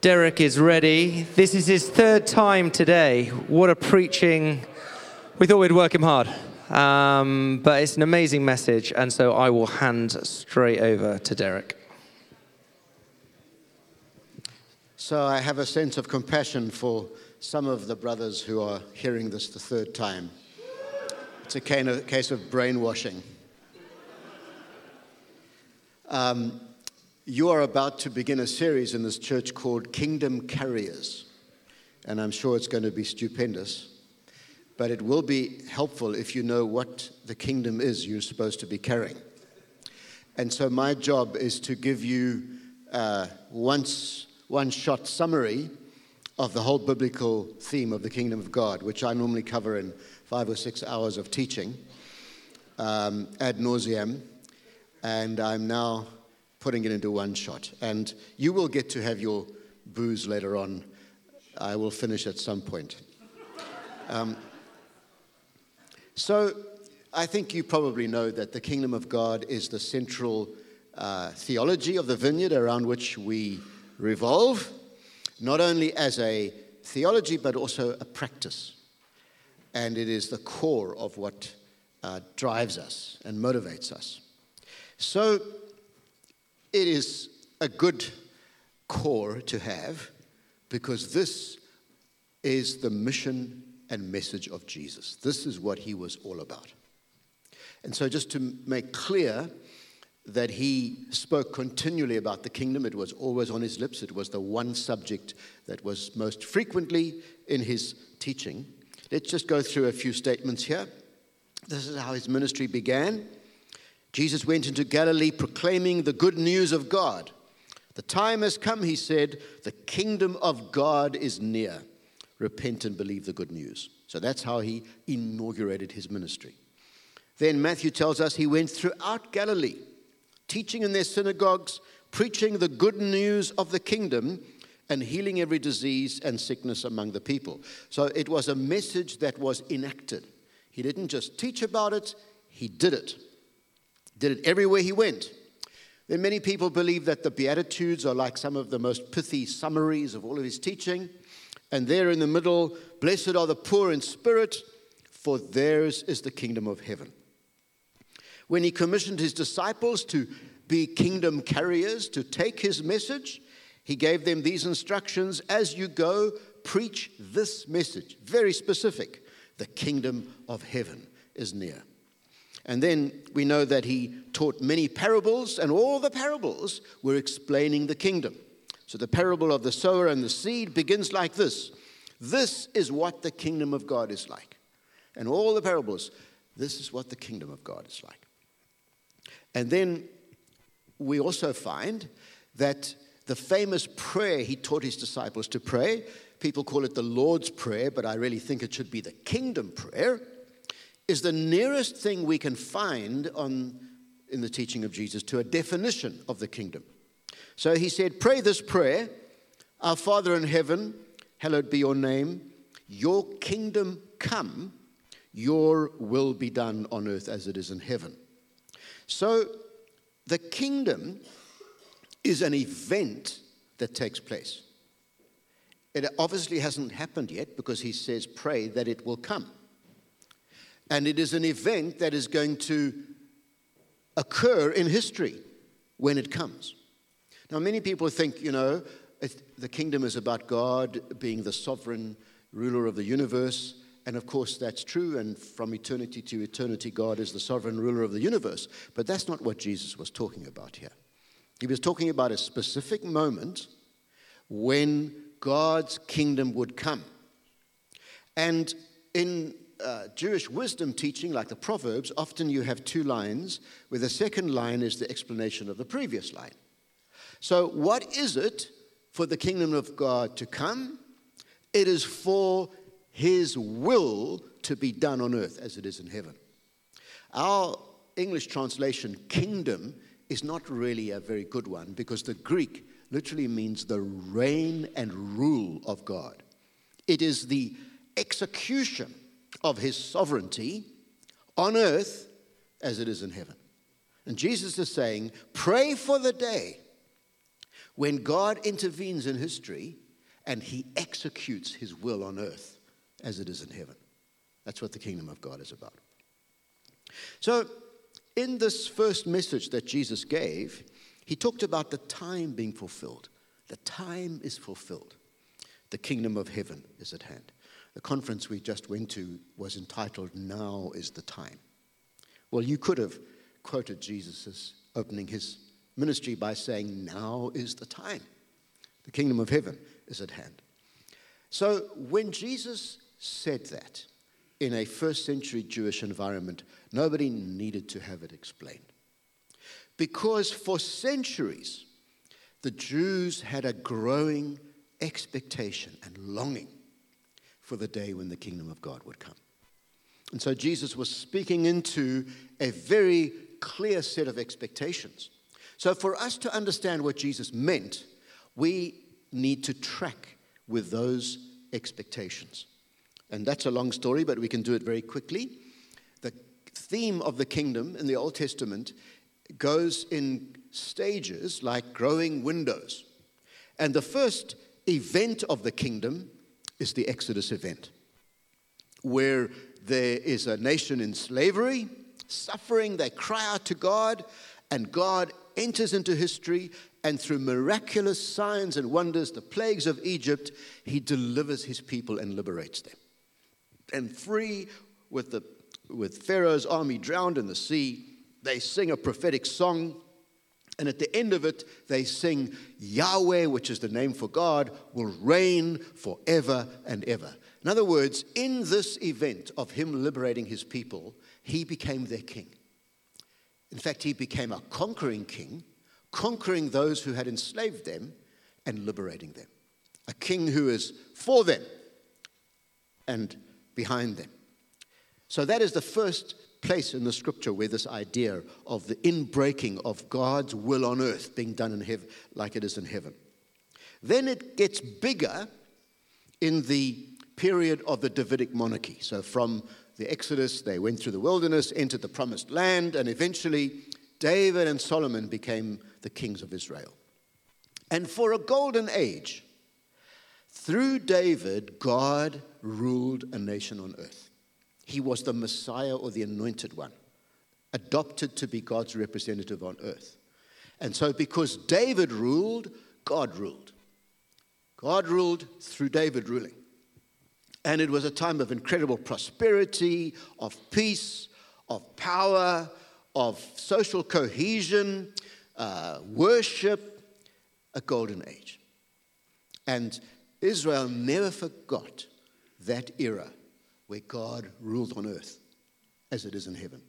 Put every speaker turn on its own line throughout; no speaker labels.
Derek is ready. This is his third time today. What a preaching. We thought we'd work him hard. Um, but it's an amazing message, and so I will hand straight over to Derek.
So I have a sense of compassion for some of the brothers who are hearing this the third time. It's a case of brainwashing. Um, you are about to begin a series in this church called Kingdom Carriers, and I'm sure it's going to be stupendous. But it will be helpful if you know what the kingdom is you're supposed to be carrying. And so, my job is to give you uh, once one shot summary of the whole biblical theme of the kingdom of God, which I normally cover in five or six hours of teaching um, ad nauseam. And I'm now putting it into one shot. And you will get to have your booze later on. I will finish at some point. Um, so, I think you probably know that the kingdom of God is the central uh, theology of the vineyard around which we revolve, not only as a theology, but also a practice. And it is the core of what uh, drives us and motivates us. So it is a good core to have because this is the mission and message of Jesus. This is what he was all about. And so, just to make clear, that he spoke continually about the kingdom. It was always on his lips. It was the one subject that was most frequently in his teaching. Let's just go through a few statements here. This is how his ministry began. Jesus went into Galilee proclaiming the good news of God. The time has come, he said, the kingdom of God is near. Repent and believe the good news. So that's how he inaugurated his ministry. Then Matthew tells us he went throughout Galilee teaching in their synagogues, preaching the good news of the kingdom, and healing every disease and sickness among the people. So it was a message that was enacted. He didn't just teach about it, he did it. Did it everywhere he went. Then many people believe that the Beatitudes are like some of the most pithy summaries of all of his teaching. And there in the middle, blessed are the poor in spirit, for theirs is the kingdom of heaven when he commissioned his disciples to be kingdom carriers, to take his message, he gave them these instructions as you go, preach this message, very specific. The kingdom of heaven is near. And then we know that he taught many parables, and all the parables were explaining the kingdom. So the parable of the sower and the seed begins like this This is what the kingdom of God is like. And all the parables, this is what the kingdom of God is like. And then we also find that the famous prayer he taught his disciples to pray, people call it the Lord's Prayer, but I really think it should be the kingdom prayer, is the nearest thing we can find on, in the teaching of Jesus to a definition of the kingdom. So he said, Pray this prayer Our Father in heaven, hallowed be your name, your kingdom come, your will be done on earth as it is in heaven. So the kingdom is an event that takes place. It obviously hasn't happened yet because he says, pray that it will come. And it is an event that is going to occur in history when it comes. Now, many people think, you know, the kingdom is about God being the sovereign ruler of the universe, and of course, that's true. And from eternity to eternity, God is the sovereign ruler of the universe. But that's not what Jesus was talking about here. He was talking about a specific moment when God's kingdom would come. And in uh, Jewish wisdom teaching, like the Proverbs, often you have two lines, where the second line is the explanation of the previous line. So, what is it for the kingdom of God to come? It is for his will to be done on earth as it is in heaven. Our English translation, kingdom, is not really a very good one because the Greek literally means the reign and rule of God. It is the execution of his sovereignty on earth as it is in heaven. And Jesus is saying, pray for the day when God intervenes in history and he executes his will on earth as it is in heaven. That's what the kingdom of God is about. So, in this first message that Jesus gave, he talked about the time being fulfilled. The time is fulfilled. The kingdom of heaven is at hand. The conference we just went to was entitled Now is the Time. Well, you could have quoted Jesus' as opening his ministry by saying, Now is the time. The kingdom of heaven is at hand. So when Jesus said that in a first century Jewish environment, nobody needed to have it explained. Because for centuries, the Jews had a growing expectation and longing for the day when the kingdom of God would come. And so Jesus was speaking into a very clear set of expectations. So, for us to understand what Jesus meant, we need to track with those expectations. And that's a long story, but we can do it very quickly. The theme of the kingdom in the Old Testament goes in stages like growing windows. And the first event of the kingdom is the Exodus event, where there is a nation in slavery, suffering, they cry out to God, and God enters into history, and through miraculous signs and wonders, the plagues of Egypt, he delivers his people and liberates them. And free with, the, with Pharaoh's army drowned in the sea, they sing a prophetic song. And at the end of it, they sing, Yahweh, which is the name for God, will reign forever and ever. In other words, in this event of him liberating his people, he became their king. In fact, he became a conquering king, conquering those who had enslaved them and liberating them. A king who is for them and behind them. So that is the first place in the scripture where this idea of the inbreaking of God's will on earth being done in heaven like it is in heaven. Then it gets bigger in the period of the Davidic monarchy. So from the Exodus, they went through the wilderness, entered the promised land, and eventually David and Solomon became the kings of Israel. And for a golden age, through David, God ruled a nation on earth. He was the Messiah or the anointed one, adopted to be God's representative on earth. And so, because David ruled, God ruled. God ruled through David ruling. And it was a time of incredible prosperity, of peace, of power, of social cohesion, uh, worship, a golden age. And Israel never forgot that era where God ruled on earth as it is in heaven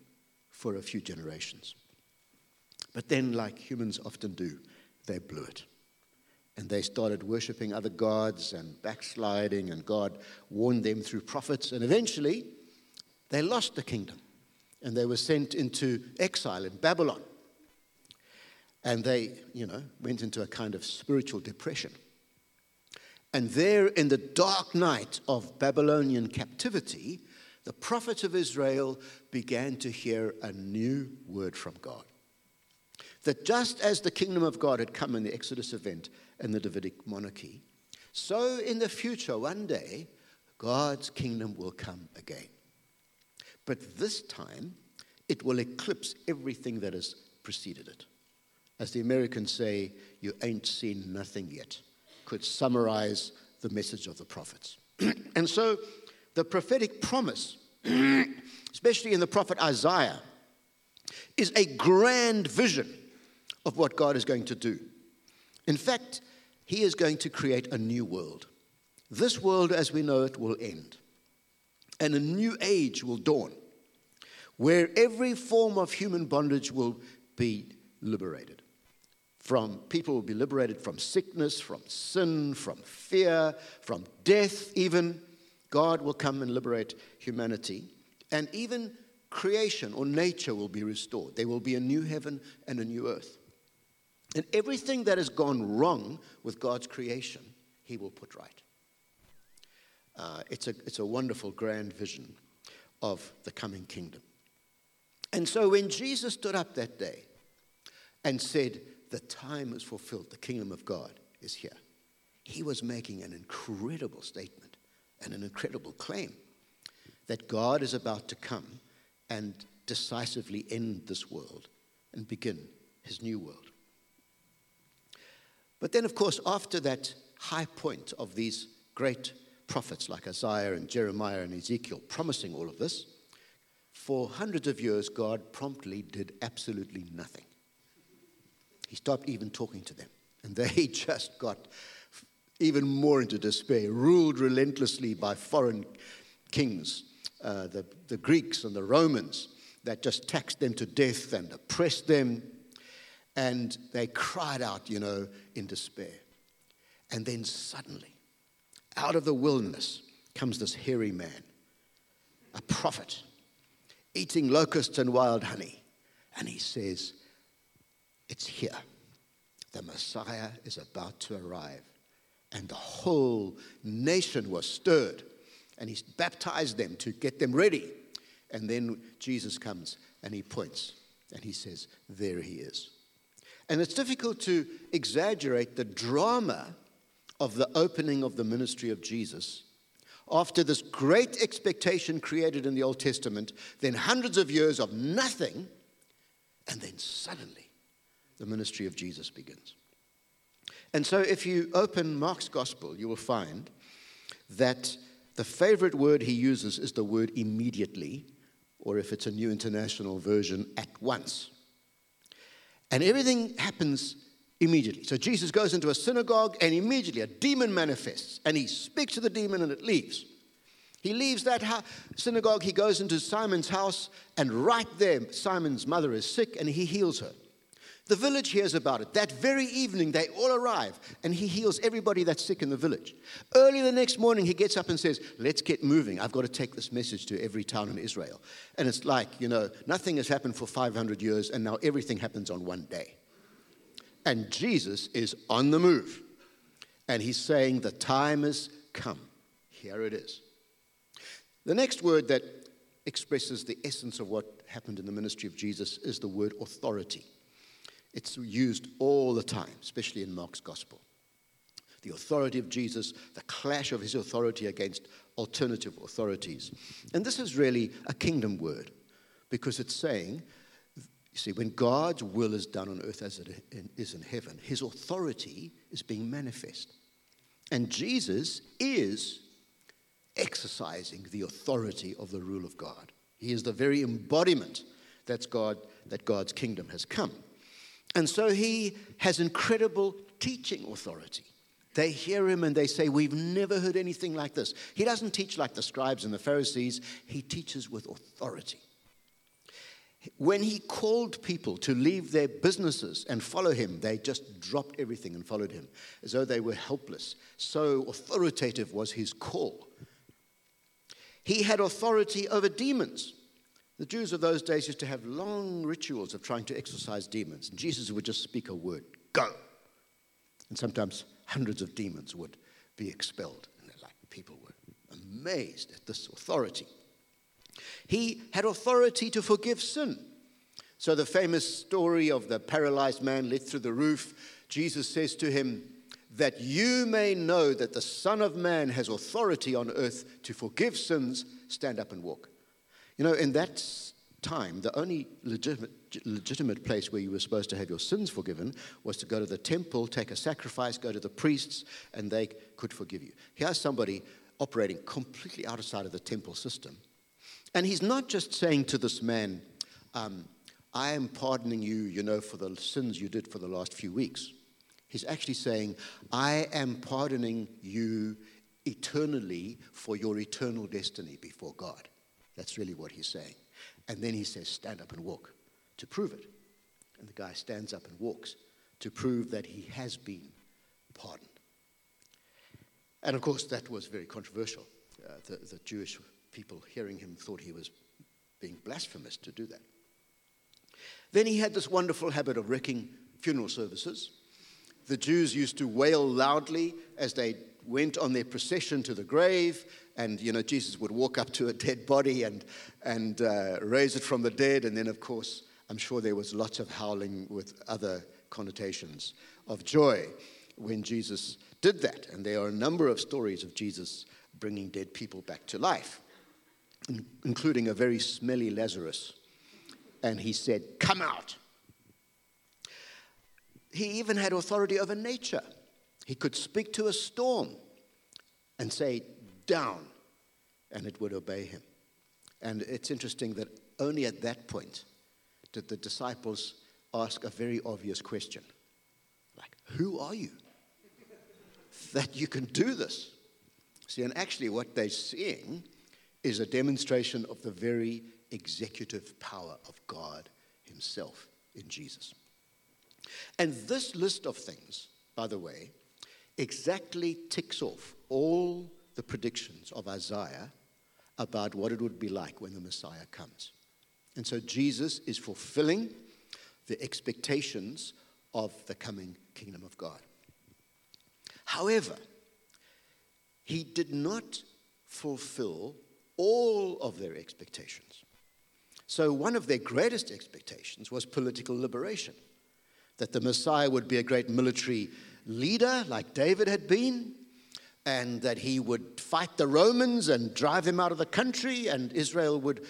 for a few generations. But then, like humans often do, they blew it. And they started worshiping other gods and backsliding, and God warned them through prophets. And eventually, they lost the kingdom and they were sent into exile in Babylon. And they, you know, went into a kind of spiritual depression. And there, in the dark night of Babylonian captivity, the prophet of Israel began to hear a new word from God. That just as the kingdom of God had come in the Exodus event and the Davidic monarchy, so in the future, one day, God's kingdom will come again. But this time, it will eclipse everything that has preceded it. As the Americans say, you ain't seen nothing yet could summarize the message of the prophets. and so the prophetic promise, especially in the prophet Isaiah, is a grand vision of what God is going to do. In fact, he is going to create a new world. This world, as we know it, will end, and a new age will dawn where every form of human bondage will be liberated from people will be liberated from sickness, from sin, from fear, from death, even. God will come and liberate humanity. And even creation or nature will be restored. There will be a new heaven and a new earth. And everything that has gone wrong with God's creation, He will put right. Uh, it's, a, it's a wonderful, grand vision of the coming kingdom. And so when Jesus stood up that day and said, the time is fulfilled, the kingdom of God is here. He was making an incredible statement and an incredible claim that God is about to come and decisively end this world and begin his new world. But then, of course, after that high point of these great prophets like Isaiah and Jeremiah and Ezekiel promising all of this, for hundreds of years, God promptly did absolutely nothing. He stopped even talking to them. And they just got even more into despair, ruled relentlessly by foreign kings, uh, the, the Greeks and the Romans, that just taxed them to death and oppressed them. And they cried out, you know, in despair. And then suddenly, out of the wilderness comes this hairy man, a prophet, eating locusts and wild honey. And he says, It's here. The Messiah is about to arrive. And the whole nation was stirred. And he baptized them to get them ready. And then Jesus comes and he points and he says, There he is. And it's difficult to exaggerate the drama of the opening of the ministry of Jesus. After this great expectation created in the Old Testament, then hundreds of years of nothing, and then suddenly the ministry of Jesus begins. And so, if you open Mark's gospel, you will find that the favorite word he uses is the word immediately, or if it's a New International Version, at once. And everything happens immediately. So Jesus goes into a synagogue, and immediately a demon manifests, and he speaks to the demon, and it leaves. He leaves that synagogue, he goes into Simon's house, and right there, Simon's mother is sick, and he heals her. The village hears about it. That very evening, they all arrive, and he heals everybody that's sick in the village. Early the next morning, he gets up and says, Let's get moving. I've got to take this message to every town in Israel. And it's like, you know, nothing has happened for 500 years, and now everything happens on one day. And Jesus is on the move. And he's saying, The time has come. Here it is. The next word that expresses the essence of what happened in the ministry of Jesus is the word authority. It's used all the time, especially in Mark's gospel. The authority of Jesus, the clash of his authority against alternative authorities. And this is really a kingdom word because it's saying, you see, when God's will is done on earth as it is in heaven, his authority is being manifest. And Jesus is exercising the authority of the rule of God. He is the very embodiment that's God, that God's kingdom has come. And so he has incredible teaching authority. They hear him and they say, We've never heard anything like this. He doesn't teach like the scribes and the Pharisees, he teaches with authority. When he called people to leave their businesses and follow him, they just dropped everything and followed him as though they were helpless. So authoritative was his call. He had authority over demons. The Jews of those days used to have long rituals of trying to exorcise demons. And Jesus would just speak a word, go. And sometimes hundreds of demons would be expelled. And like people were amazed at this authority. He had authority to forgive sin. So the famous story of the paralyzed man let through the roof, Jesus says to him, that you may know that the Son of Man has authority on earth to forgive sins, stand up and walk. You know, in that time, the only legitimate, legitimate place where you were supposed to have your sins forgiven was to go to the temple, take a sacrifice, go to the priests, and they could forgive you. Here's somebody operating completely outside of the temple system. And he's not just saying to this man, um, I am pardoning you, you know, for the sins you did for the last few weeks. He's actually saying, I am pardoning you eternally for your eternal destiny before God. That's really what he's saying. And then he says, Stand up and walk to prove it. And the guy stands up and walks to prove that he has been pardoned. And of course, that was very controversial. Uh, the, the Jewish people hearing him thought he was being blasphemous to do that. Then he had this wonderful habit of wrecking funeral services. The Jews used to wail loudly as they went on their procession to the grave, and you know Jesus would walk up to a dead body and and uh, raise it from the dead, and then of course I'm sure there was lots of howling with other connotations of joy when Jesus did that. And there are a number of stories of Jesus bringing dead people back to life, including a very smelly Lazarus. And he said, Come out. He even had authority over nature. He could speak to a storm and say, Down, and it would obey him. And it's interesting that only at that point did the disciples ask a very obvious question like, Who are you? that you can do this. See, and actually, what they're seeing is a demonstration of the very executive power of God Himself in Jesus. And this list of things, by the way, exactly ticks off all the predictions of Isaiah about what it would be like when the Messiah comes. And so Jesus is fulfilling the expectations of the coming kingdom of God. However, he did not fulfill all of their expectations. So, one of their greatest expectations was political liberation that the Messiah would be a great military leader like David had been, and that he would fight the Romans and drive them out of the country, and Israel would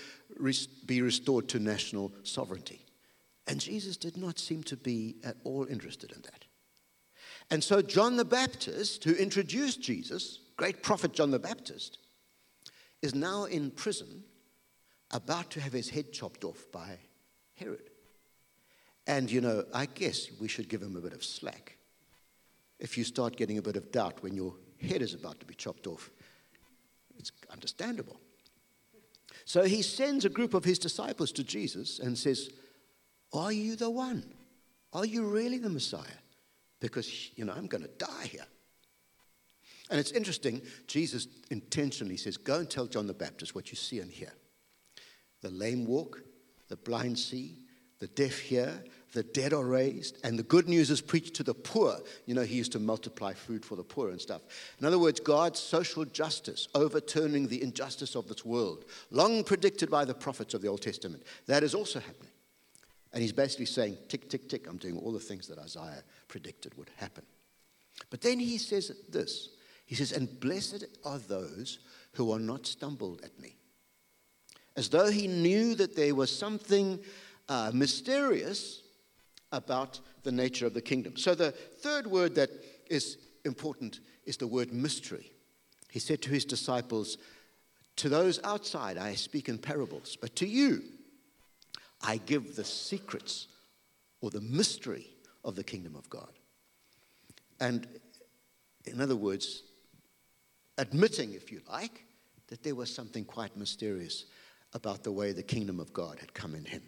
be restored to national sovereignty. And Jesus did not seem to be at all interested in that. And so, John the Baptist, who introduced Jesus, great prophet John the Baptist, is now in prison, about to have his head chopped off by Herod. And, you know, I guess we should give him a bit of slack. If you start getting a bit of doubt when your head is about to be chopped off, it's understandable. So he sends a group of his disciples to Jesus and says, Are you the one? Are you really the Messiah? because, you know, I'm going to die here. And it's interesting, Jesus intentionally says, Go and tell John the Baptist what you see and hear. The lame walk, the blind see, the deaf hear, the dead are raised, and the good news is preached to the poor. You know, he used to multiply food for the poor and stuff. In other words, God's social justice, overturning the injustice of this world, long predicted by the prophets of the Old Testament, that is also happening. And he's basically saying, tick, tick, tick, I'm doing all the things that Isaiah predicted would happen. But then he says this He says, And blessed are those who are not stumbled at me. As though he knew that there was something uh, mysterious about the nature of the kingdom. So the third word that is important is the word mystery. He said to his disciples, To those outside I speak in parables, but to you, I give the secrets or the mystery of the kingdom of God. And in other words, admitting, if you like, that there was something quite mysterious about the way the kingdom of God had come in him.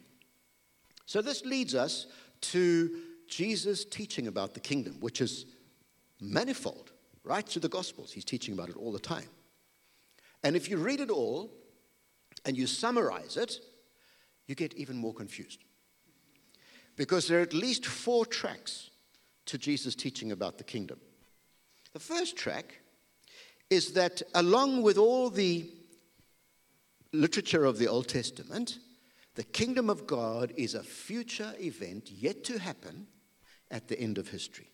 So this leads us to Jesus teaching about the kingdom, which is manifold, right through the Gospels. He's teaching about it all the time. And if you read it all and you summarize it, you get even more confused. Because there are at least four tracks to Jesus' teaching about the kingdom. The first track is that, along with all the literature of the Old Testament, the kingdom of God is a future event yet to happen at the end of history.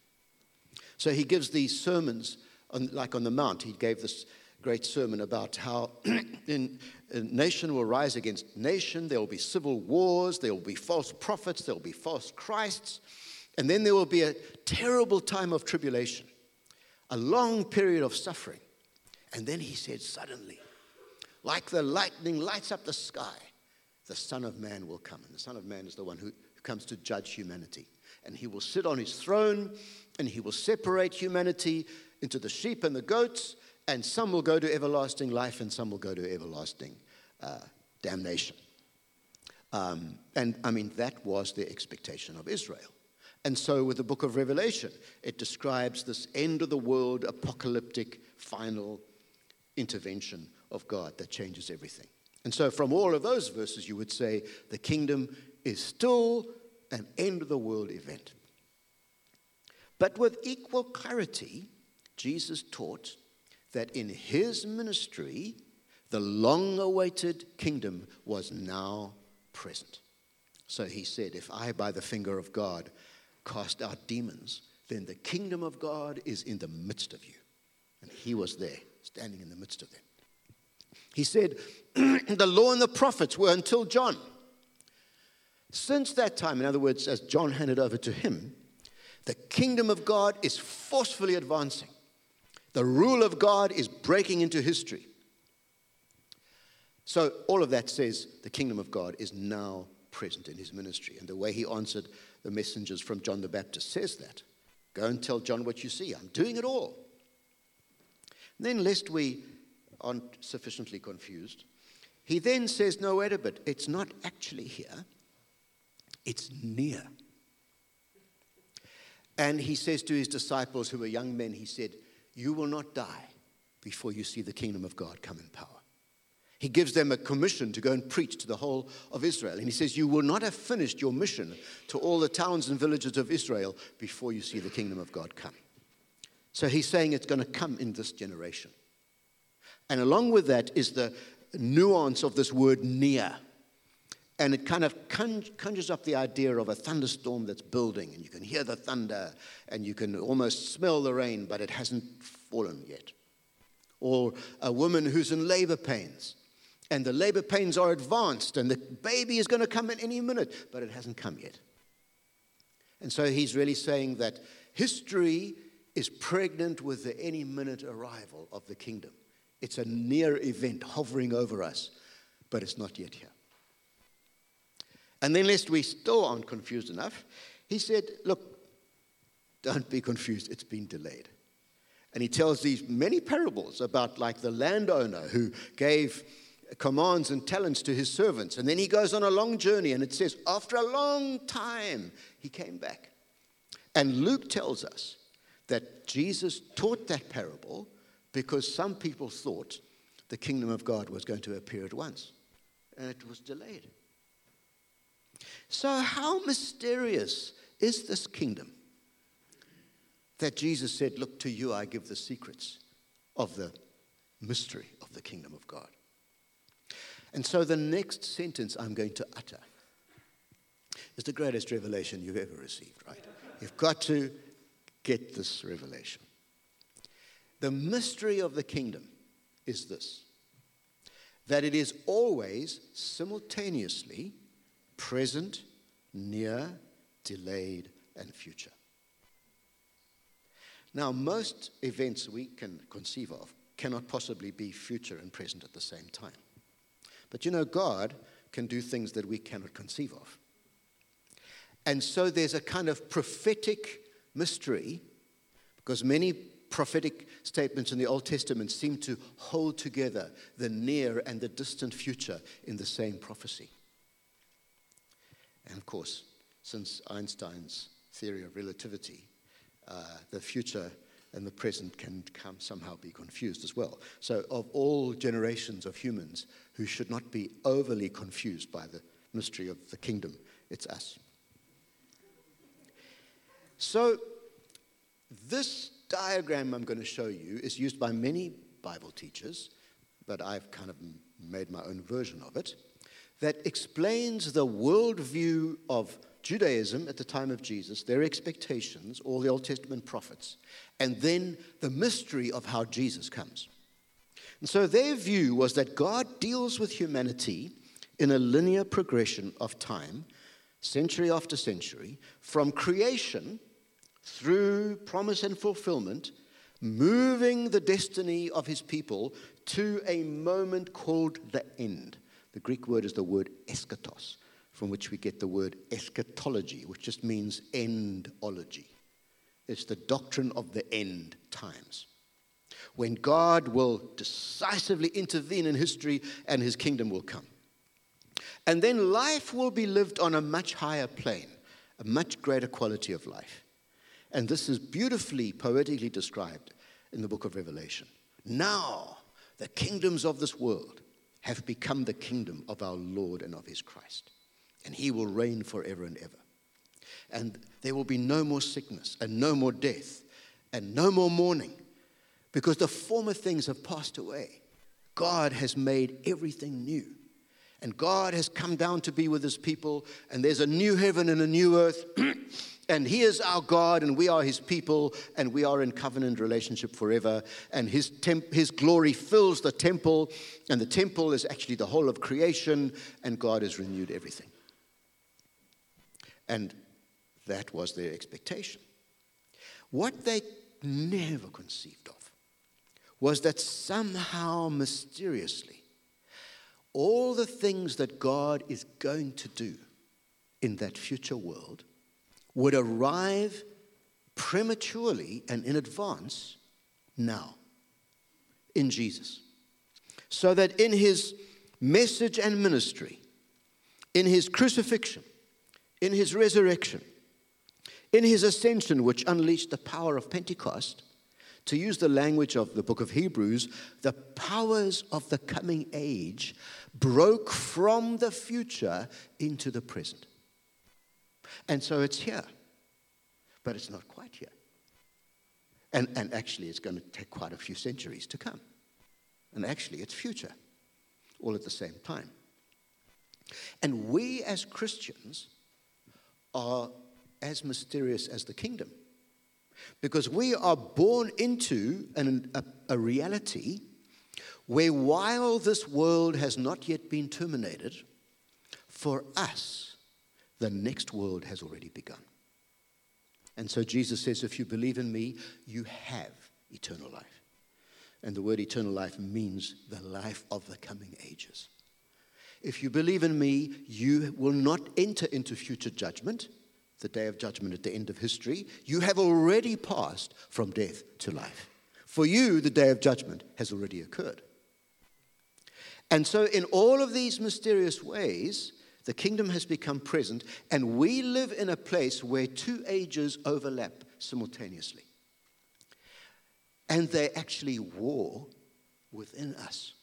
So he gives these sermons, on, like on the Mount, he gave this great sermon about how in, a nation will rise against nation, there will be civil wars, there will be false prophets, there will be false Christs, and then there will be a terrible time of tribulation, a long period of suffering. And then he said, suddenly, like the lightning lights up the sky, the Son of Man will come. And the Son of Man is the one who comes to judge humanity. And he will sit on his throne and he will separate humanity into the sheep and the goats and some will go to everlasting life, and some will go to everlasting uh, damnation. Um, and I mean, that was the expectation of Israel. And so, with the book of Revelation, it describes this end of the world, apocalyptic, final intervention of God that changes everything. And so, from all of those verses, you would say the kingdom is still an end of the world event. But with equal clarity, Jesus taught that in his ministry, the long awaited kingdom was now present. So he said, If I, by the finger of God, cast out demons, then the kingdom of God is in the midst of you. And he was there, standing in the midst of them. He said, The law and the prophets were until John. Since that time, in other words, as John handed over to him, the kingdom of God is forcefully advancing. The rule of God is breaking into history. So, all of that says the kingdom of God is now present in his ministry. And the way he answered the messengers from John the Baptist says that. Go and tell John what you see. I'm doing it all. And then, lest we aren't sufficiently confused, he then says, No, wait a bit. It's not actually here, it's near. And he says to his disciples, who were young men, he said, You will not die before you see the kingdom of God come in power. He gives them a commission to go and preach to the whole of Israel. And he says, You will not have finished your mission to all the towns and villages of Israel before you see the kingdom of God come. So he's saying it's going to come in this generation. And along with that is the nuance of this word near. And it kind of conjures up the idea of a thunderstorm that's building, and you can hear the thunder, and you can almost smell the rain, but it hasn't fallen yet. Or a woman who's in labor pains, and the labor pains are advanced, and the baby is going to come in any minute, but it hasn't come yet. And so he's really saying that history is pregnant with the any minute arrival of the kingdom. It's a near event hovering over us, but it's not yet here. And then, lest we still aren't confused enough, he said, Look, don't be confused, it's been delayed. And he tells these many parables about, like, the landowner who gave commands and talents to his servants. And then he goes on a long journey, and it says, After a long time, he came back. And Luke tells us that Jesus taught that parable because some people thought the kingdom of God was going to appear at once, and it was delayed. So, how mysterious is this kingdom that Jesus said, Look, to you I give the secrets of the mystery of the kingdom of God? And so, the next sentence I'm going to utter is the greatest revelation you've ever received, right? You've got to get this revelation. The mystery of the kingdom is this that it is always simultaneously present, near, delayed, and future. Now, most events we can conceive of cannot possibly be future and present at the same time. But you know, God can do things that we cannot conceive of. And so there's a kind of prophetic mystery because many prophetic statements in the Old Testament seem to hold together the near and the distant future in the same prophecy. And of course, since Einstein's theory of relativity, uh, the future and the present can come, somehow be confused as well. So, of all generations of humans who should not be overly confused by the mystery of the kingdom, it's us. So, this diagram I'm going to show you is used by many Bible teachers, but I've kind of made my own version of it, that explains the worldview of Judaism at the time of Jesus, their expectations, all the Old Testament prophets, and then the mystery of how Jesus comes. And so their view was that God deals with humanity in a linear progression of time, century after century, from creation through promise and fulfillment, moving the destiny of his people to a moment called the end. The Greek word is the word eschatos, from which we get the word eschatology, which just means endology. It's the doctrine of the end times. When God will decisively intervene in history and his kingdom will come. And then life will be lived on a much higher plane, a much greater quality of life. And this is beautifully poetically described in the book of Revelation. Now, the kingdoms of this world have become the kingdom of our Lord and of his Christ. And he will reign forever and ever. And there will be no more sickness and no more death and no more mourning because the former things have passed away. God has made everything new. And God has come down to be with his people, and there's a new heaven and a new earth. and he is our God, and we are his people, and we are in covenant relationship forever. And his, temp- his glory fills the temple, and the temple is actually the whole of creation, and God has renewed everything. And that was their expectation. What they never conceived of was that somehow mysteriously, all the things that God is going to do in that future world would arrive prematurely and in advance now in Jesus. So that in his message and ministry, in his crucifixion, in his resurrection, in his ascension, which unleashed the power of Pentecost, to use the language of the book of Hebrews, the powers of the coming age broke from the future into the present. And so it's here, but it's not quite here. And, and actually, it's going to take quite a few centuries to come. And actually, it's future, all at the same time. And we as Christians are as mysterious as the kingdom. Because we are born into an, a, a reality where while this world has not yet been terminated, for us, the next world has already begun. And so Jesus says, if you believe in me, you have eternal life. And the word eternal life means the life of the coming ages. If you believe in me, you will not enter into future judgment, the day of judgment at the end of history, you have already passed from death to life. For you, the day of judgment has already occurred. And so, in all of these mysterious ways, the kingdom has become present, and we live in a place where two ages overlap simultaneously. And they actually war within us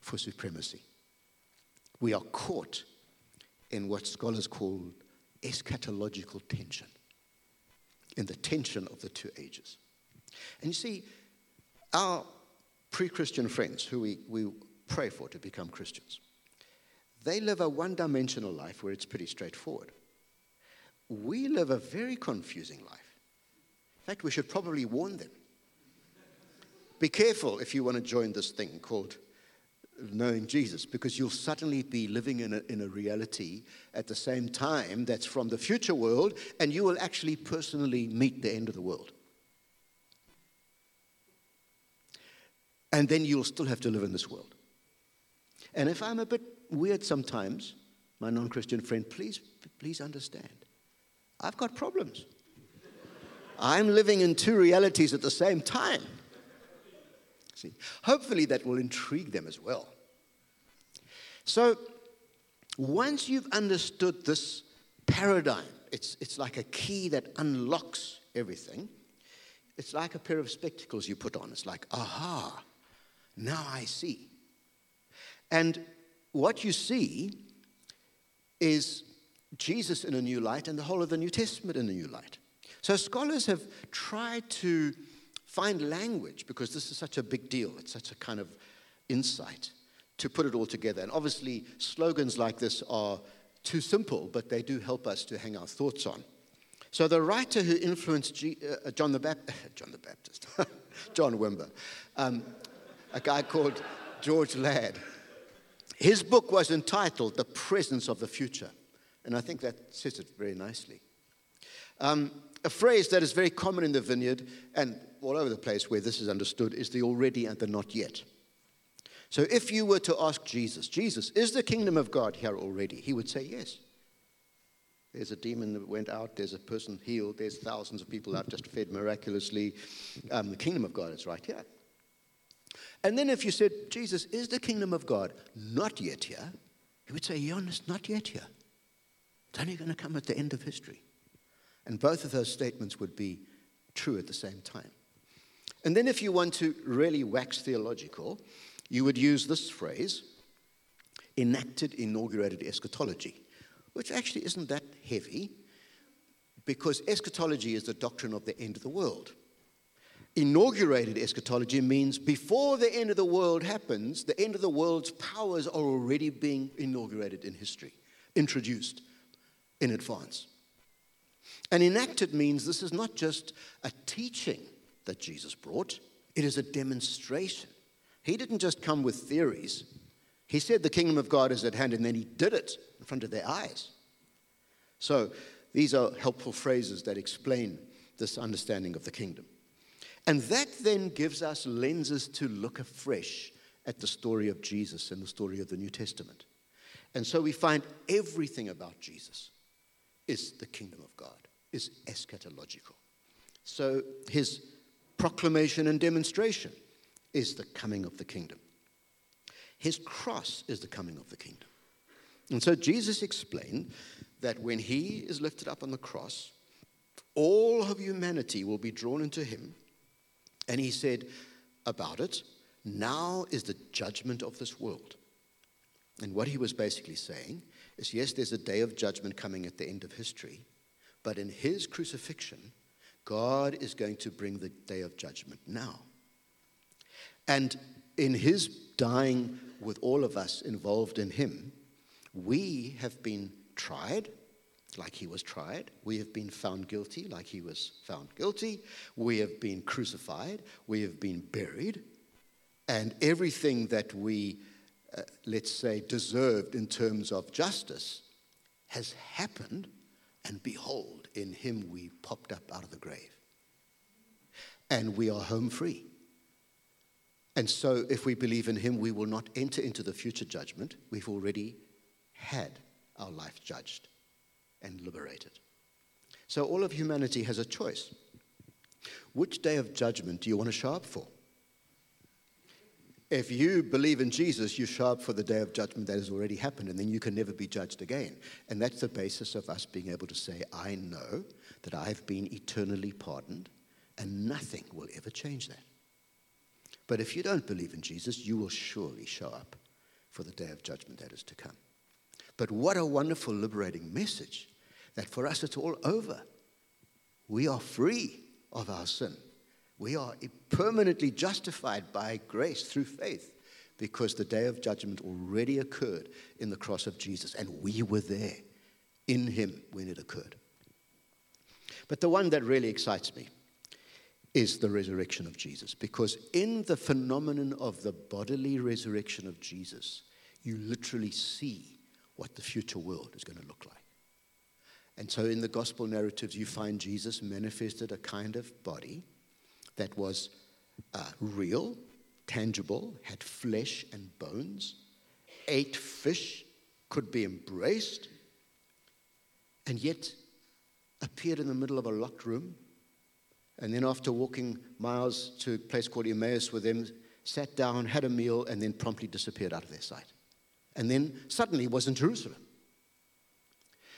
for supremacy. We are caught in what scholars call eschatological tension, in the tension of the two ages. And you see, our pre Christian friends who we, we pray for to become Christians, they live a one dimensional life where it's pretty straightforward. We live a very confusing life. In fact, we should probably warn them. Be careful if you want to join this thing called knowing Jesus because you'll suddenly be living in a, in a reality at the same time that's from the future world, and you will actually personally meet the end of the world. And then you'll still have to live in this world. And if I'm a bit weird sometimes, my non Christian friend, please, please understand. I've got problems. I'm living in two realities at the same time. See, hopefully that will intrigue them as well. So, once you've understood this paradigm, it's, it's like a key that unlocks everything. It's like a pair of spectacles you put on. It's like, aha, now I see. And what you see is Jesus in a new light and the whole of the New Testament in a new light. So scholars have tried to find language because this is such a big deal. It's such a kind of insight to put it all together. And obviously, slogans like this are too simple, but they do help us to hang our thoughts on. So the writer who influenced G, uh, John the Baptist, John the Baptist, John Wimber, um, a guy called George Ladd, his book was entitled The Presence of the Future. And I think that says it very nicely. Um, a phrase that is very common in the vineyard and all over the place where this is understood is the already and the not yet. So if you were to ask Jesus, Jesus, is the kingdom of God here already? He would say yes. There's a demon that went out, there's a person healed, there's thousands of people out just fed miraculously. Um, the kingdom of God is right here. And then if you said, Jesus, is the kingdom of God not yet here? He would say, Jonas, not yet here. It's only going to come at the end of history. And both of those statements would be true at the same time. And then, if you want to really wax theological, you would use this phrase enacted, inaugurated eschatology, which actually isn't that heavy because eschatology is the doctrine of the end of the world. Inaugurated eschatology means before the end of the world happens, the end of the world's powers are already being inaugurated in history, introduced in advance. And enacted means this is not just a teaching that Jesus brought, it is a demonstration. He didn't just come with theories, he said the kingdom of God is at hand, and then he did it in front of their eyes. So these are helpful phrases that explain this understanding of the kingdom. And that then gives us lenses to look afresh at the story of Jesus and the story of the New Testament. And so we find everything about Jesus is the kingdom of God, is eschatological. So his proclamation and demonstration is the coming of the kingdom. His cross is the coming of the kingdom. And so Jesus explained that when he is lifted up on the cross, all of humanity will be drawn into him. And he said about it, now is the judgment of this world. And what he was basically saying is yes, there's a day of judgment coming at the end of history, but in his crucifixion, God is going to bring the day of judgment now. And in his dying with all of us involved in him, we have been tried like he was tried. We have been found guilty like he was found guilty. We have been crucified. We have been buried. And everything that we, uh, let's say, deserved in terms of justice has happened. And behold, in him we popped up out of the grave. And we are home free. And so, if we believe in him, we will not enter into the future judgment. We've already had our life judged and liberated. So, all of humanity has a choice. Which day of judgment do you want to show up for? If you believe in Jesus, you show up for the day of judgment that has already happened, and then you can never be judged again. And that's the basis of us being able to say, I know that I've been eternally pardoned, and nothing will ever change that. But if you don't believe in Jesus, you will surely show up for the day of judgment that is to come. But what a wonderful, liberating message that for us it's all over. We are free of our sin. We are permanently justified by grace through faith because the day of judgment already occurred in the cross of Jesus, and we were there in Him when it occurred. But the one that really excites me is the resurrection of Jesus. Because in the phenomenon of the bodily resurrection of Jesus, you literally see what the future world is going to look like. And so in the gospel narratives, you find Jesus manifested a kind of body that was uh, real, tangible, had flesh and bones, ate fish, could be embraced, and yet appeared in the middle of a locked room and then, after walking miles to a place called Emmaus with them, sat down, had a meal, and then promptly disappeared out of their sight. And then suddenly was in Jerusalem.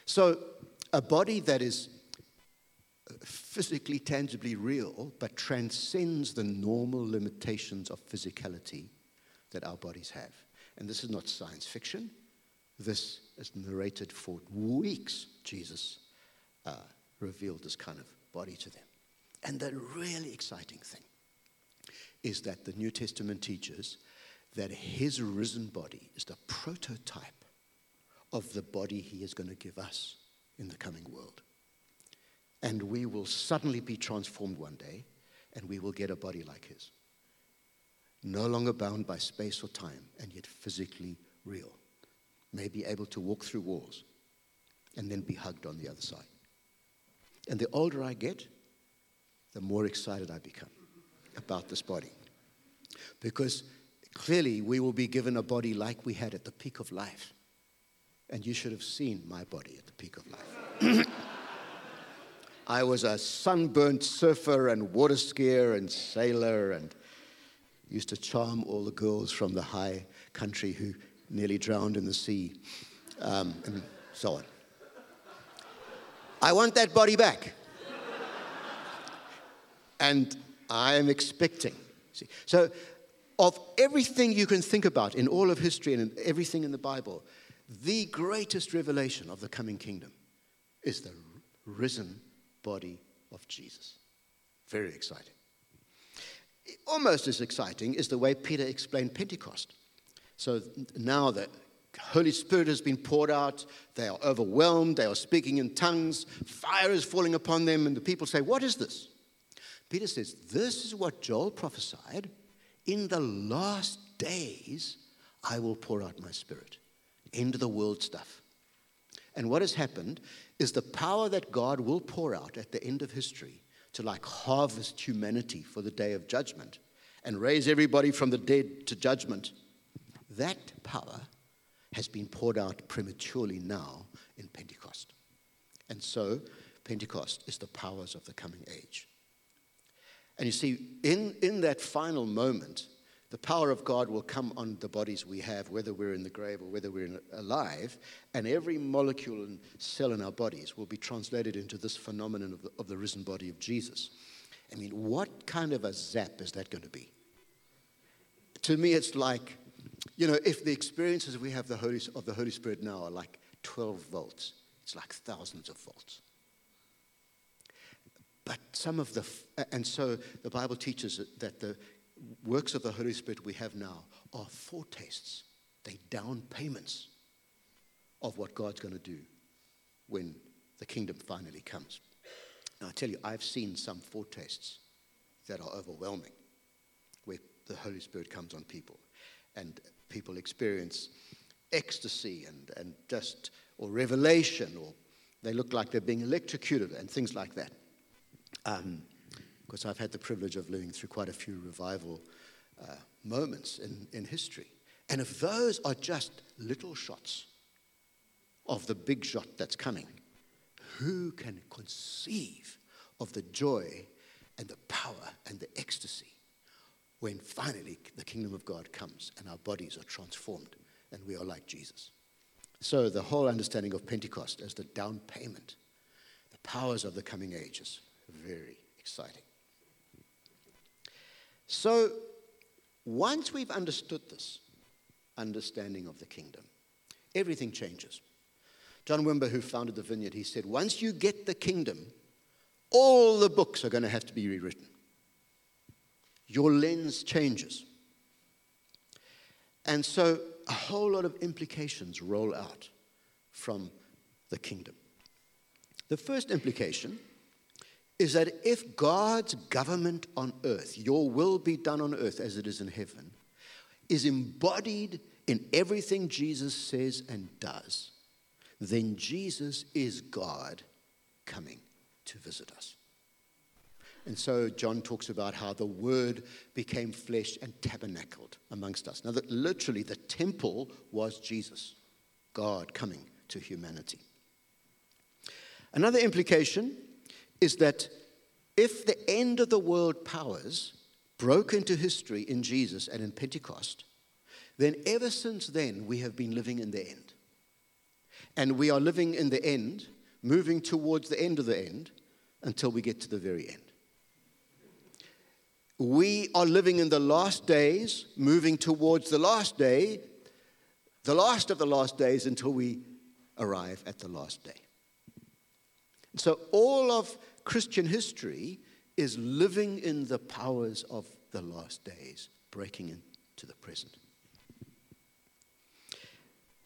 So, a body that is physically, tangibly real, but transcends the normal limitations of physicality that our bodies have. And this is not science fiction. This is narrated for weeks. Jesus uh, revealed this kind of body to them. And the really exciting thing is that the New Testament teaches that his risen body is the prototype of the body he is going to give us in the coming world. And we will suddenly be transformed one day, and we will get a body like his. No longer bound by space or time, and yet physically real. May be able to walk through walls and then be hugged on the other side. And the older I get, the more excited I become about this body. Because clearly we will be given a body like we had at the peak of life. And you should have seen my body at the peak of life. I was a sunburnt surfer and water skier and sailor and used to charm all the girls from the high country who nearly drowned in the sea um, and so on. I want that body back and I am expecting. See? So, of everything you can think about in all of history and everything in the Bible, the greatest revelation of the coming kingdom is the risen body of Jesus. Very exciting. almost as exciting is the way Peter explained Pentecost. So now the Holy Spirit has been poured out, they are overwhelmed, they are speaking in tongues, fire is falling upon them, and the people say, What is this? Peter says, This is what Joel prophesied. In the last days, I will pour out my spirit. End of the world stuff. And what has happened is the power that God will pour out at the end of history to like harvest humanity for the day of judgment and raise everybody from the dead to judgment. That power has been poured out prematurely now in Pentecost. And so, Pentecost is the powers of the coming age. And you see, in, in that final moment, the power of God will come on the bodies we have, whether we're in the grave or whether we're alive, and every molecule and cell in our bodies will be translated into this phenomenon of the, of the risen body of Jesus. I mean, what kind of a zap is that going to be? To me, it's like, you know, if the experiences we have the Holy, of the Holy Spirit now are like 12 volts, it's like thousands of volts. But some of the, and so the Bible teaches that the works of the Holy Spirit we have now are foretastes, they down payments of what God's going to do when the kingdom finally comes. Now, I tell you, I've seen some foretastes that are overwhelming where the Holy Spirit comes on people and people experience ecstasy and, and just, or revelation, or they look like they're being electrocuted and things like that. Um, because I've had the privilege of living through quite a few revival uh, moments in, in history. And if those are just little shots of the big shot that's coming, who can conceive of the joy and the power and the ecstasy when finally the kingdom of God comes and our bodies are transformed and we are like Jesus? So, the whole understanding of Pentecost as the down payment, the powers of the coming ages, very exciting. So, once we've understood this understanding of the kingdom, everything changes. John Wimber, who founded the vineyard, he said, once you get the kingdom, all the books are going to have to be rewritten. Your lens changes. And so a whole lot of implications roll out from the kingdom. The first implication is that if God's government on earth, your will be done on earth as it is in heaven, is embodied in everything Jesus says and does, then Jesus is God coming to visit us. And so John talks about how the Word became flesh and tabernacled amongst us. Now, that literally, the temple was Jesus, God coming to humanity. Another implication is that if the end of the world powers broke into history in Jesus and in Pentecost, then ever since then we have been living in the end. And we are living in the end, moving towards the end of the end until we get to the very end. We are living in the last days, moving towards the last day, the last of the last days until we arrive at the last day. So, all of Christian history is living in the powers of the last days, breaking into the present.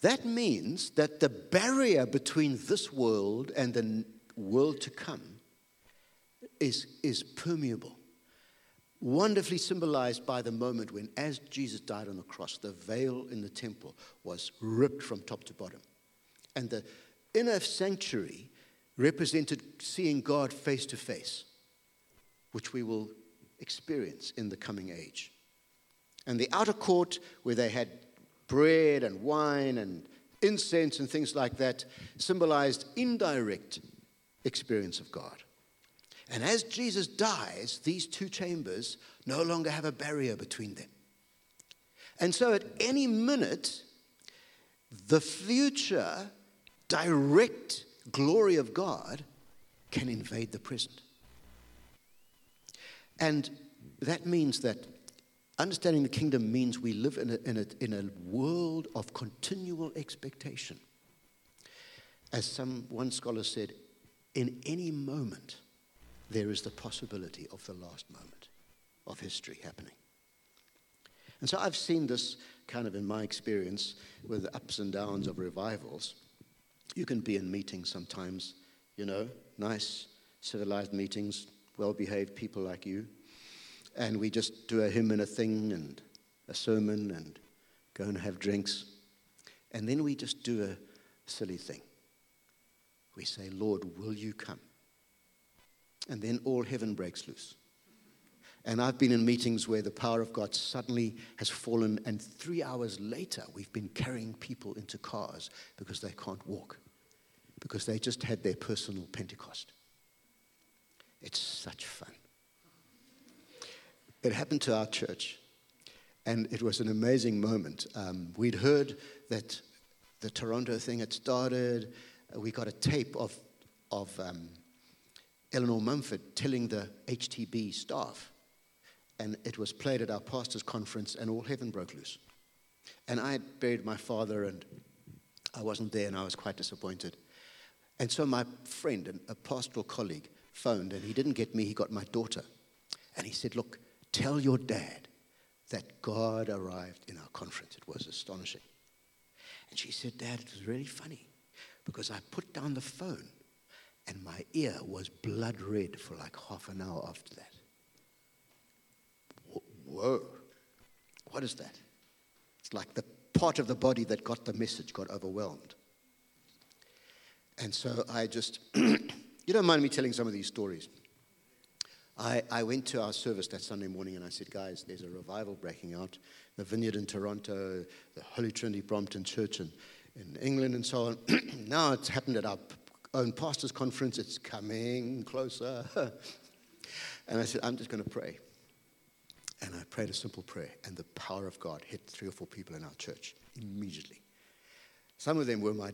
That means that the barrier between this world and the world to come is, is permeable. Wonderfully symbolized by the moment when, as Jesus died on the cross, the veil in the temple was ripped from top to bottom. And the inner sanctuary represented seeing God face to face, which we will experience in the coming age. And the outer court, where they had bread and wine and incense and things like that, symbolized indirect experience of God. And as Jesus dies, these two chambers no longer have a barrier between them. And so at any minute, the future direct glory of God can invade the present. And that means that understanding the kingdom means we live in a, in a, in a world of continual expectation. As some one scholar said, in any moment, there is the possibility of the last moment. of history happening. And so I've seen this kind of in my experience with the ups and downs of revivals. You can be in meetings sometimes, you know, nice, civilized meetings, well behaved people like you. And we just do a hymn and a thing and a sermon and go and have drinks. And then we just do a silly thing. We say, Lord, will you come? And then all heaven breaks loose. And I've been in meetings where the power of God suddenly has fallen, and three hours later, we've been carrying people into cars because they can't walk, because they just had their personal Pentecost. It's such fun. It happened to our church, and it was an amazing moment. Um, we'd heard that the Toronto thing had started. We got a tape of, of um, Eleanor Mumford telling the HTB staff and it was played at our pastor's conference, and all heaven broke loose. And I buried my father, and I wasn't there, and I was quite disappointed. And so my friend, a pastoral colleague, phoned, and he didn't get me, he got my daughter. And he said, Look, tell your dad that God arrived in our conference. It was astonishing. And she said, Dad, it was really funny because I put down the phone and my ear was blood red for like half an hour after that. Whoa, what is that? It's like the part of the body that got the message got overwhelmed. And so I just, you don't mind me telling some of these stories. I, I went to our service that Sunday morning and I said, guys, there's a revival breaking out. The Vineyard in Toronto, the Holy Trinity Brompton Church in, in England, and so on. now it's happened at our own pastor's conference. It's coming closer. and I said, I'm just going to pray. And I prayed a simple prayer, and the power of God hit three or four people in our church immediately. Some of them were my,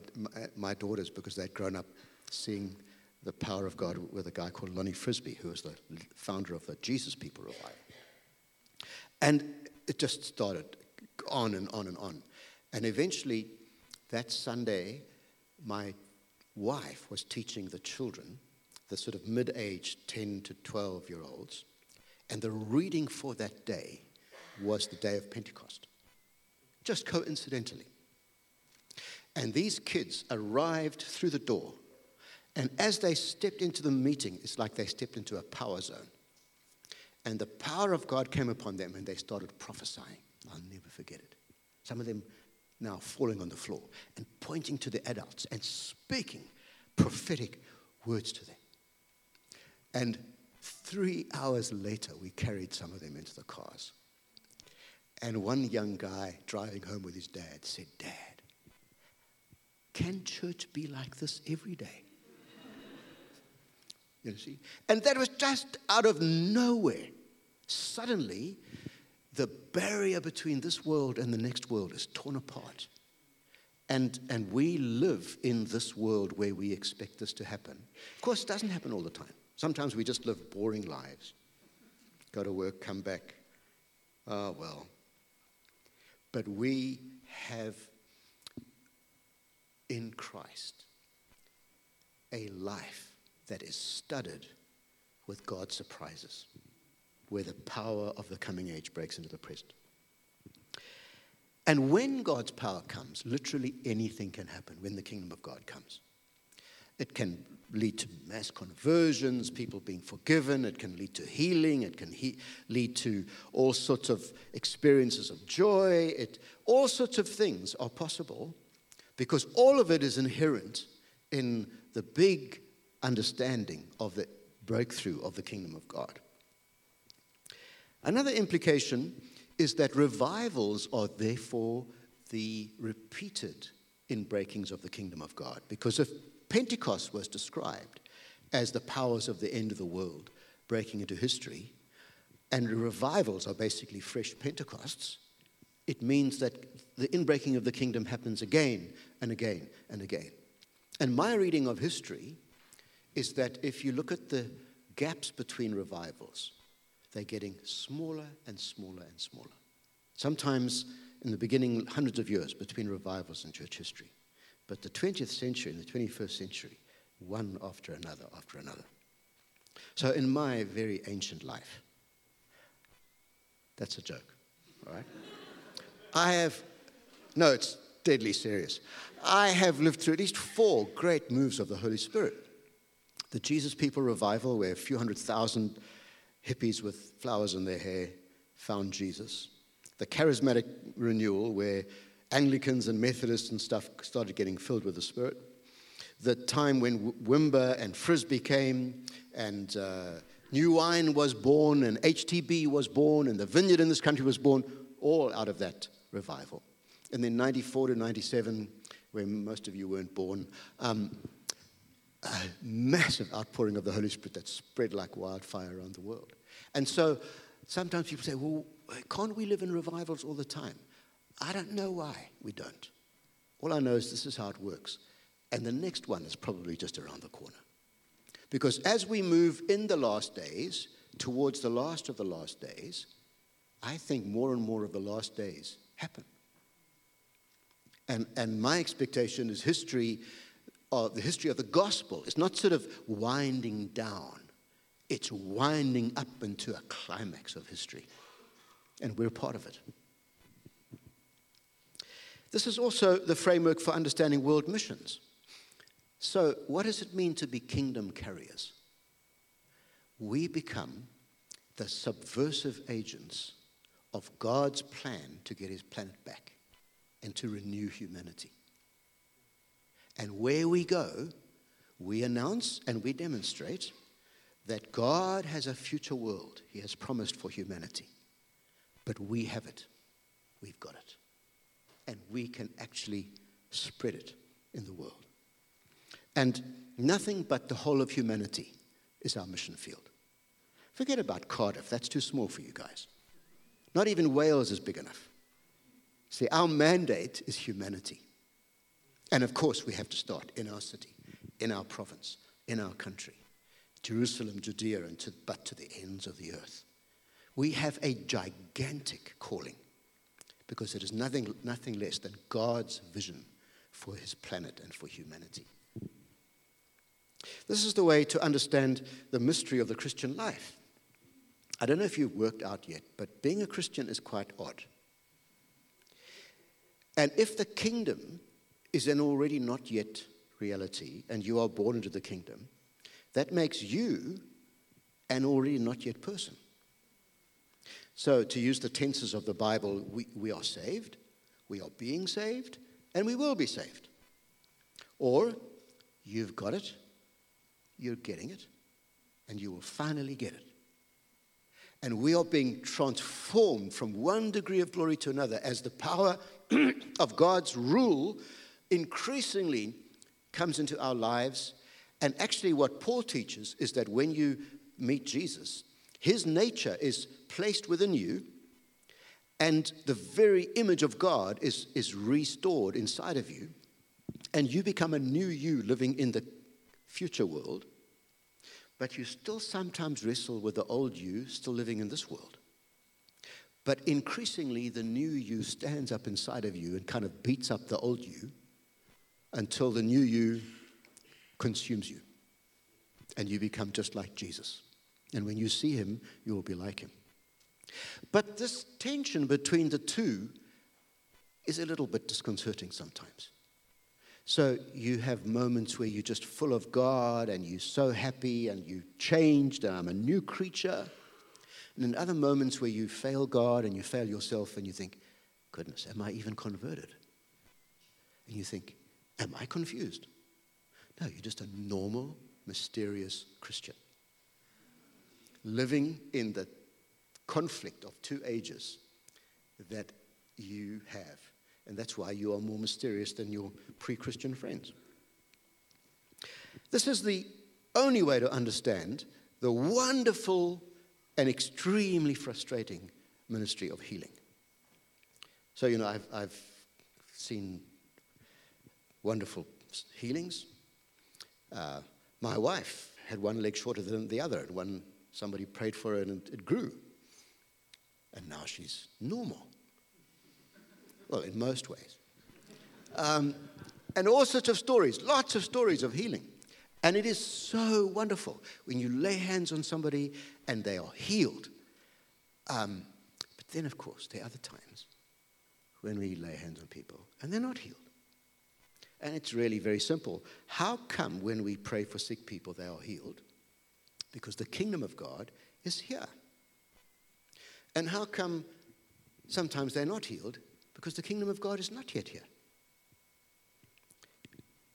my, daughters because they'd grown up seeing the power of God with a guy called Lonnie Frisbee, who was the founder of the Jesus People Revival. And it just started on and on and on. And eventually, that Sunday, my wife was teaching the children, the sort of mid aged 10 to 12 year olds, and the reading for that day was the day of Pentecost, just coincidentally. And these kids arrived through the door, and as they stepped into the meeting, it's like they stepped into a power zone. And the power of God came upon them, and they started prophesying. I'll never forget it. Some of them now falling on the floor and pointing to the adults and speaking prophetic words to them. And Three hours later, we carried some of them into the cars. And one young guy driving home with his dad said, Dad, can church be like this every day? You see? And that was just out of nowhere. Suddenly, the barrier between this world and the next world is torn apart. And, and we live in this world where we expect this to happen. Of course, it doesn't happen all the time. Sometimes we just live boring lives. Go to work, come back. Oh, well. But we have in Christ a life that is studded with God's surprises, where the power of the coming age breaks into the present. And when God's power comes, literally anything can happen when the kingdom of God comes. It can lead to mass conversions, people being forgiven. It can lead to healing. It can he- lead to all sorts of experiences of joy. It, all sorts of things are possible because all of it is inherent in the big understanding of the breakthrough of the kingdom of God. Another implication is that revivals are therefore the repeated inbreakings of the kingdom of God. Because if Pentecost was described as the powers of the end of the world breaking into history, and revivals are basically fresh Pentecosts, it means that the inbreaking of the kingdom happens again and again and again. And my reading of history is that if you look at the gaps between revivals, they're getting smaller and smaller and smaller. Sometimes in the beginning, hundreds of years between revivals in church history. But the 20th century and the 21st century, one after another after another. So, in my very ancient life, That's a joke, all right? I have, no, it's deadly serious. I have lived through at least four great moves of the Holy Spirit. The Jesus People revival, where a few hundred thousand hippies with flowers in their hair found Jesus. The charismatic renewal, where Anglicans and Methodists and stuff started getting filled with the Spirit. The time when Wimber and Frisbee came, and uh, New Wine was born, and HTB was born, and the vineyard in this country was born, all out of that revival. And then 94 to 97, where most of you weren't born, um, a massive outpouring of the Holy Spirit that spread like wildfire around the world. And so sometimes people say, well, can't we live in revivals all the time? I don't know why we don't. All I know is this is how it works. And the next one is probably just around the corner. Because as we move in the last days towards the last of the last days, I think more and more of the last days happen. And, and my expectation is history, of the history of the gospel is not sort of winding down, it's winding up into a climax of history. And we're part of it. This is also the framework for understanding world missions. So, what does it mean to be kingdom carriers? We become the subversive agents of God's plan to get his planet back and to renew humanity. And where we go, we announce and we demonstrate that God has a future world he has promised for humanity. But we have it. We've got it. And we can actually spread it in the world. And nothing but the whole of humanity is our mission field. Forget about Cardiff, that's too small for you guys. Not even Wales is big enough. See, our mandate is humanity. And of course, we have to start in our city, in our province, in our country, Jerusalem, Judea, and to, but to the ends of the earth. We have a gigantic calling because it is nothing, nothing less than God's vision for his planet and for humanity. This is the way to understand the mystery of the Christian life. I don't know if you've worked out yet, but being a Christian is quite odd. And if the kingdom is an already not yet reality and you are born into the kingdom, that makes you an already not yet person. So, to use the tenses of the Bible, we, we are saved, we are being saved, and we will be saved. Or you've got it, you're getting it, and you will finally get it. And we are being transformed from one degree of glory to another as the power of God's rule increasingly comes into our lives. And actually, what Paul teaches is that when you meet Jesus, his nature is placed within you, and the very image of God is, is restored inside of you, and you become a new you living in the future world. But you still sometimes wrestle with the old you still living in this world. But increasingly, the new you stands up inside of you and kind of beats up the old you until the new you consumes you. And you become just like Jesus. And when you see him, you will be like him. But this tension between the two is a little bit disconcerting sometimes. So you have moments where you're just full of God and you're so happy and you changed and I'm a new creature. And in other moments where you fail God and you fail yourself and you think, goodness, am I even converted? And you think, am I confused? No, you're just a normal, mysterious Christian. Living in the conflict of two ages that you have. And that's why you are more mysterious than your pre Christian friends. This is the only way to understand the wonderful and extremely frustrating ministry of healing. So, you know, I've, I've seen wonderful healings. Uh, my wife had one leg shorter than the other, and one somebody prayed for her and it grew. And now she's normal. Well, in most ways. Um, and all sorts of stories, lots of stories of healing. And it is so wonderful when you lay hands on somebody and they are healed. Um, but then, of course, there are other times when we lay hands on people and they're not healed. And it's really very simple. How come when we pray for sick people, they are healed? Because the kingdom of God is here. And how come sometimes they're not healed? Because the kingdom of God is not yet here.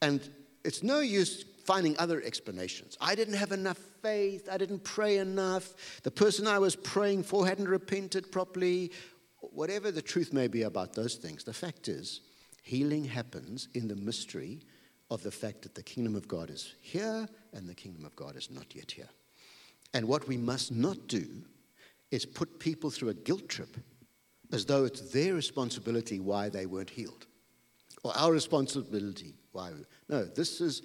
And it's no use finding other explanations. I didn't have enough faith. I didn't pray enough. The person I was praying for hadn't repented properly. Whatever the truth may be about those things, the fact is, healing happens in the mystery of the fact that the kingdom of God is here and the kingdom of God is not yet here. And what we must not do is put people through a guilt trip as though it's their responsibility why they weren't healed or our responsibility why. No, this is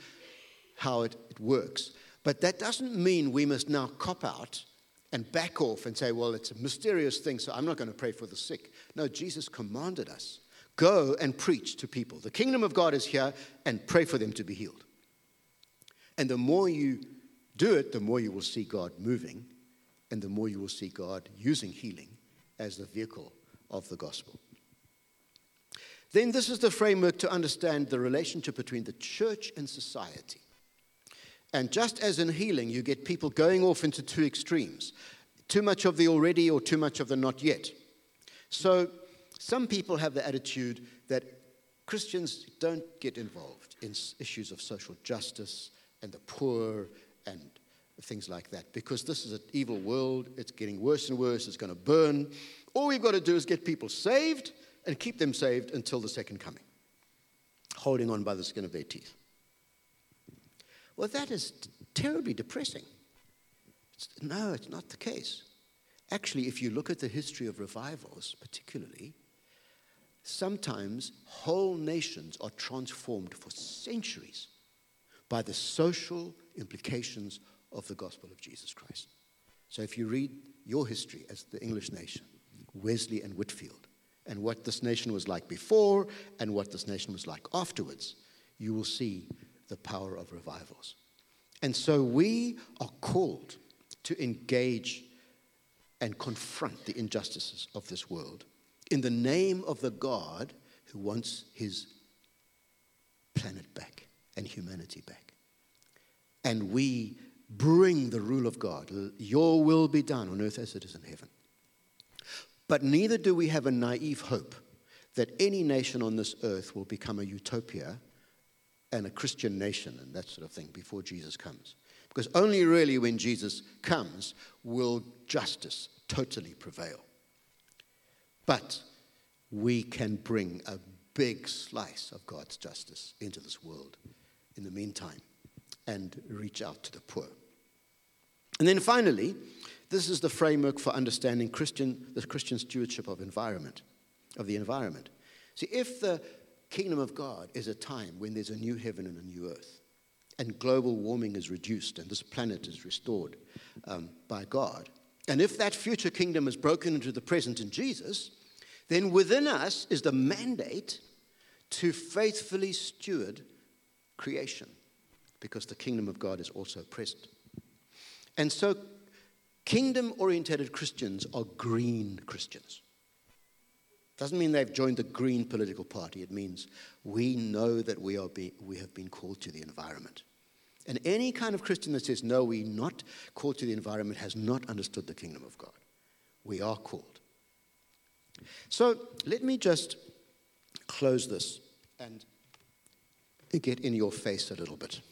how it, it works. But that doesn't mean we must now cop out and back off and say, well, it's a mysterious thing, so I'm not going to pray for the sick. No, Jesus commanded us go and preach to people. The kingdom of God is here and pray for them to be healed. And the more you do it, the more you will see God moving, and the more you will see God using healing as the vehicle of the gospel. Then, this is the framework to understand the relationship between the church and society. And just as in healing, you get people going off into two extremes too much of the already or too much of the not yet. So, some people have the attitude that Christians don't get involved in issues of social justice and the poor and things like that because this is an evil world. It's getting worse and worse. It's going to burn. All we've got to do is get people saved and keep them saved until the second coming, holding on by the skin of their teeth. Well, that is terribly depressing. It's, no, it's not the case. Actually, if you look at the history of revivals, particularly, sometimes whole nations are transformed for centuries by the social implications of the gospel of Jesus Christ. So if you read your history as the English nation, Wesley and Whitefield, and what this nation was like before and what this nation was like afterwards, you will see the power of revivals. And so we are called to engage and confront the injustices of this world in the name of the God who wants his planet back and humanity back. And we bring the rule of God. Your will be done on earth as it is in heaven. But neither do we have a naive hope that any nation on this earth will become a utopia and a Christian nation and that sort of thing before Jesus comes. Because only really when Jesus comes will justice totally prevail. But we can bring a big slice of God's justice into this world in the meantime and reach out to the poor. And then finally, this is the framework for understanding Christian, the Christian stewardship of environment, of the environment. See, if the kingdom of God is a time when there's a new heaven and a new earth, and global warming is reduced and this planet is restored um, by God, and if that future kingdom is broken into the present in Jesus, then within us is the mandate to faithfully steward creation because the kingdom of God is also present. And so, kingdom oriented Christians are green Christians. Doesn't mean they've joined the Green political party. It means we know that we, are be, we have been called to the environment. And any kind of Christian that says, no, we're not called to the environment has not understood the kingdom of God. We are called. So let me just close this and get in your face a little bit.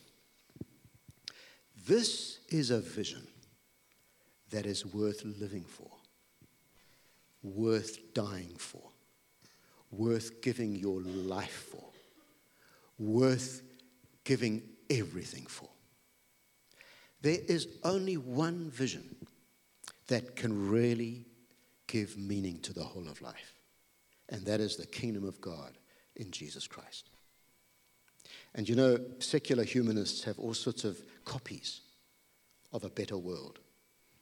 This is a vision that is worth living for, worth dying for, worth giving your life for, worth giving everything for. There is only one vision that can really give meaning to the whole of life, and that is the kingdom of God in Jesus Christ. And you know, secular humanists have all sorts of copies of a better world,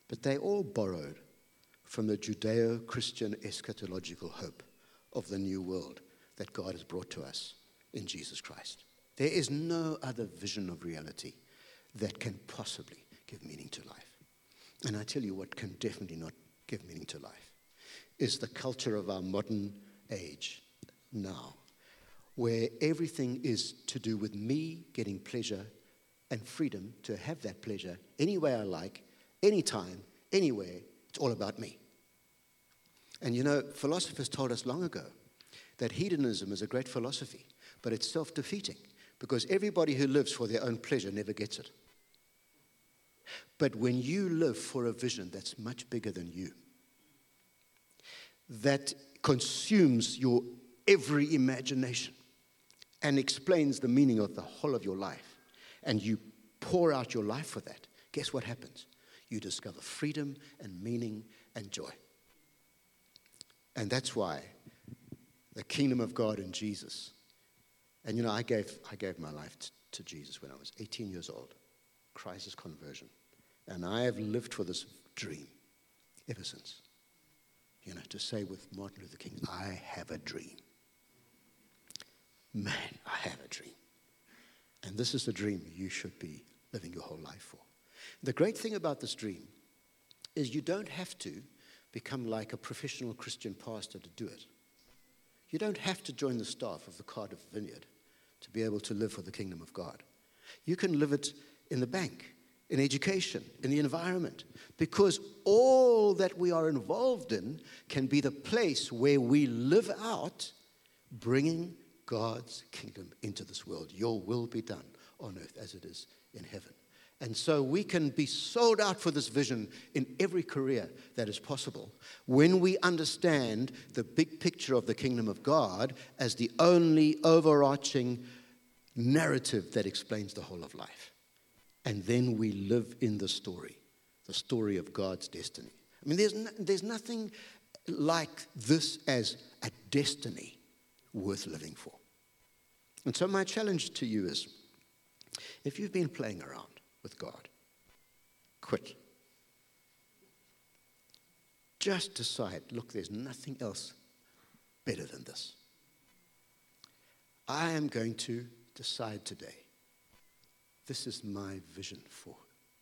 but they all borrowed from the Judeo Christian eschatological hope of the new world that God has brought to us in Jesus Christ. There is no other vision of reality that can possibly give meaning to life. And I tell you what can definitely not give meaning to life is the culture of our modern age now, where everything is to do with me getting pleasure and freedom to have that pleasure any way I like, anytime, anywhere. It's all about me. And you know, philosophers told us long ago that hedonism is a great philosophy, but it's self defeating because everybody who lives for their own pleasure never gets it. But when you live for a vision that's much bigger than you, that consumes your every imagination and explains the meaning of the whole of your life, and you pour out your life for that, guess what happens? You discover freedom and meaning and joy. And that's why the kingdom of God in Jesus. And you know, I gave, I gave my life to, to Jesus when I was 18 years old, crisis conversion. And I have lived for this dream ever since. You know, to say with Martin Luther King, I have a dream. Man, I have a dream. And this is the dream you should be living your whole life for. The great thing about this dream is you don't have to become like a professional Christian pastor to do it. You don't have to join the staff of the Cardiff Vineyard to be able to live for the kingdom of God. You can live it in the bank in education, in the environment, because all that we are involved in can be the place where we live out bringing God's kingdom into this world. Your will be done on earth as it is in heaven. And so we can be sold out for this vision in every career that is possible when we understand the big picture of the kingdom of God as the only overarching narrative that explains the whole of life. And then we live in the story, the story of God's destiny. I mean, there's, no, there's nothing like this as a destiny worth living for. And so, my challenge to you is if you've been playing around with God, quit. Just decide look, there's nothing else better than this. I am going to decide today this is my vision for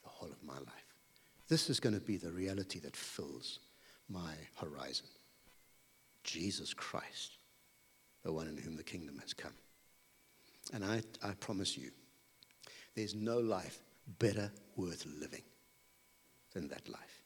the whole of my life. This is going to be the reality that fills my horizon. Jesus Christ, the one in whom the kingdom has come. And I, I promise you, there's no life better worth living than that life.